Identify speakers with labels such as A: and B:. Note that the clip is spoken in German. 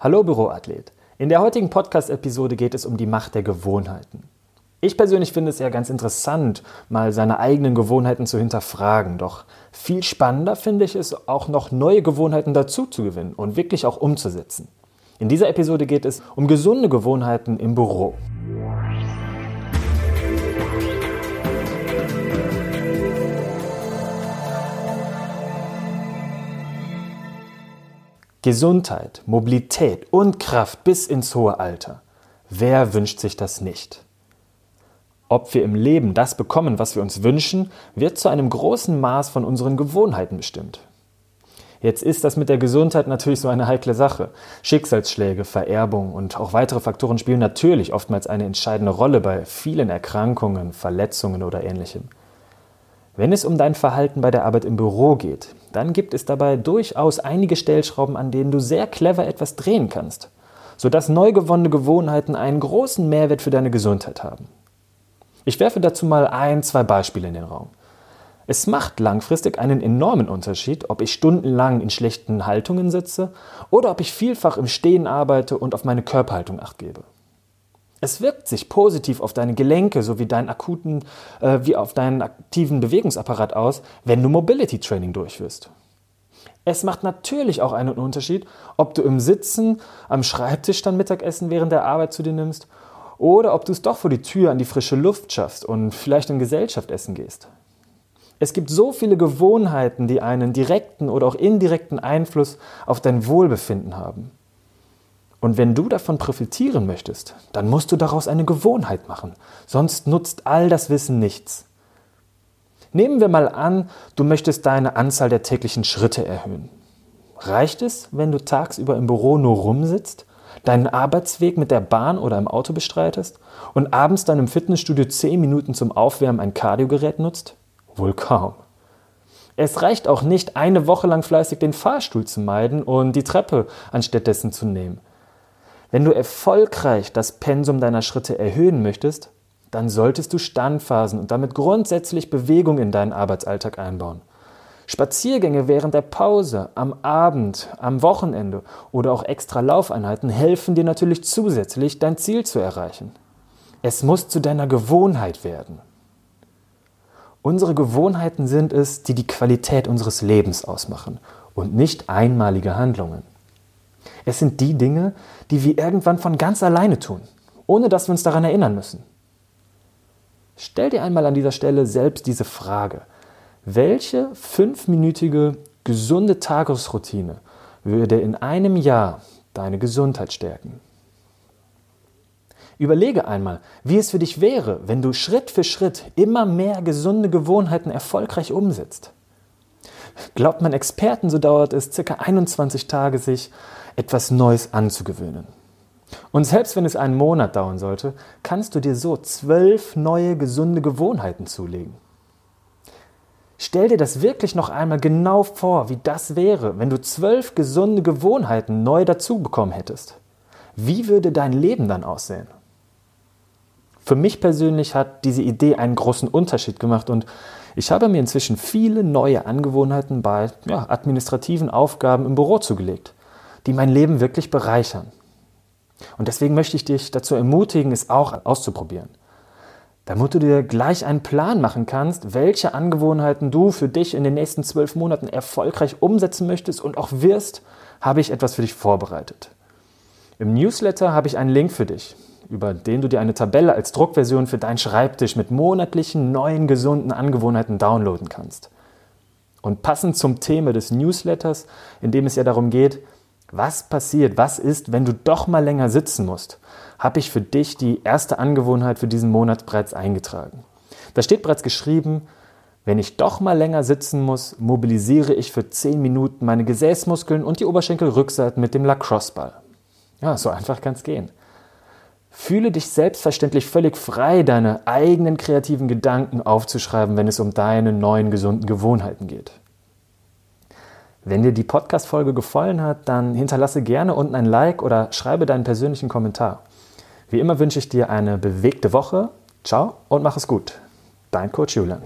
A: Hallo Büroathlet. In der heutigen Podcast-Episode geht es um die Macht der Gewohnheiten. Ich persönlich finde es ja ganz interessant, mal seine eigenen Gewohnheiten zu hinterfragen. Doch viel spannender finde ich es, auch noch neue Gewohnheiten dazu zu gewinnen und wirklich auch umzusetzen. In dieser Episode geht es um gesunde Gewohnheiten im Büro. Gesundheit, Mobilität und Kraft bis ins hohe Alter. Wer wünscht sich das nicht? Ob wir im Leben das bekommen, was wir uns wünschen, wird zu einem großen Maß von unseren Gewohnheiten bestimmt. Jetzt ist das mit der Gesundheit natürlich so eine heikle Sache. Schicksalsschläge, Vererbung und auch weitere Faktoren spielen natürlich oftmals eine entscheidende Rolle bei vielen Erkrankungen, Verletzungen oder ähnlichem. Wenn es um dein Verhalten bei der Arbeit im Büro geht, dann gibt es dabei durchaus einige Stellschrauben, an denen du sehr clever etwas drehen kannst, sodass neu gewonnene Gewohnheiten einen großen Mehrwert für deine Gesundheit haben. Ich werfe dazu mal ein, zwei Beispiele in den Raum. Es macht langfristig einen enormen Unterschied, ob ich stundenlang in schlechten Haltungen sitze oder ob ich vielfach im Stehen arbeite und auf meine Körperhaltung acht gebe. Es wirkt sich positiv auf deine Gelenke sowie deinen akuten, äh, wie auf deinen aktiven Bewegungsapparat aus, wenn du Mobility Training durchführst. Es macht natürlich auch einen Unterschied, ob du im Sitzen am Schreibtisch dann Mittagessen während der Arbeit zu dir nimmst oder ob du es doch vor die Tür an die frische Luft schaffst und vielleicht in Gesellschaft essen gehst. Es gibt so viele Gewohnheiten, die einen direkten oder auch indirekten Einfluss auf dein Wohlbefinden haben. Und wenn du davon profitieren möchtest, dann musst du daraus eine Gewohnheit machen, sonst nutzt all das Wissen nichts. Nehmen wir mal an, du möchtest deine Anzahl der täglichen Schritte erhöhen. Reicht es, wenn du tagsüber im Büro nur rumsitzt, deinen Arbeitsweg mit der Bahn oder im Auto bestreitest und abends dann im Fitnessstudio 10 Minuten zum Aufwärmen ein Kardiogerät nutzt? Wohl kaum. Es reicht auch nicht, eine Woche lang fleißig den Fahrstuhl zu meiden und die Treppe anstattdessen zu nehmen. Wenn du erfolgreich das Pensum deiner Schritte erhöhen möchtest, dann solltest du Standphasen und damit grundsätzlich Bewegung in deinen Arbeitsalltag einbauen. Spaziergänge während der Pause, am Abend, am Wochenende oder auch extra Laufeinheiten helfen dir natürlich zusätzlich, dein Ziel zu erreichen. Es muss zu deiner Gewohnheit werden. Unsere Gewohnheiten sind es, die die Qualität unseres Lebens ausmachen und nicht einmalige Handlungen. Es sind die Dinge, die wir irgendwann von ganz alleine tun, ohne dass wir uns daran erinnern müssen. Stell dir einmal an dieser Stelle selbst diese Frage. Welche fünfminütige gesunde Tagesroutine würde in einem Jahr deine Gesundheit stärken? Überlege einmal, wie es für dich wäre, wenn du Schritt für Schritt immer mehr gesunde Gewohnheiten erfolgreich umsetzt. Glaubt man Experten, so dauert es ca. 21 Tage, sich etwas Neues anzugewöhnen. Und selbst wenn es einen Monat dauern sollte, kannst du dir so zwölf neue gesunde Gewohnheiten zulegen. Stell dir das wirklich noch einmal genau vor, wie das wäre, wenn du zwölf gesunde Gewohnheiten neu dazu bekommen hättest. Wie würde dein Leben dann aussehen? Für mich persönlich hat diese Idee einen großen Unterschied gemacht und ich habe mir inzwischen viele neue Angewohnheiten bei ja, administrativen Aufgaben im Büro zugelegt die mein Leben wirklich bereichern. Und deswegen möchte ich dich dazu ermutigen, es auch auszuprobieren. Damit du dir gleich einen Plan machen kannst, welche Angewohnheiten du für dich in den nächsten zwölf Monaten erfolgreich umsetzen möchtest und auch wirst, habe ich etwas für dich vorbereitet. Im Newsletter habe ich einen Link für dich, über den du dir eine Tabelle als Druckversion für deinen Schreibtisch mit monatlichen neuen gesunden Angewohnheiten downloaden kannst. Und passend zum Thema des Newsletters, in dem es ja darum geht, was passiert? Was ist, wenn du doch mal länger sitzen musst? Habe ich für dich die erste Angewohnheit für diesen Monat bereits eingetragen. Da steht bereits geschrieben, wenn ich doch mal länger sitzen muss, mobilisiere ich für 10 Minuten meine Gesäßmuskeln und die Oberschenkelrückseiten mit dem Lacrosse-Ball. Ja, so einfach kann es gehen. Fühle dich selbstverständlich völlig frei, deine eigenen kreativen Gedanken aufzuschreiben, wenn es um deine neuen gesunden Gewohnheiten geht. Wenn dir die Podcast-Folge gefallen hat, dann hinterlasse gerne unten ein Like oder schreibe deinen persönlichen Kommentar. Wie immer wünsche ich dir eine bewegte Woche. Ciao und mach es gut. Dein Coach Julian.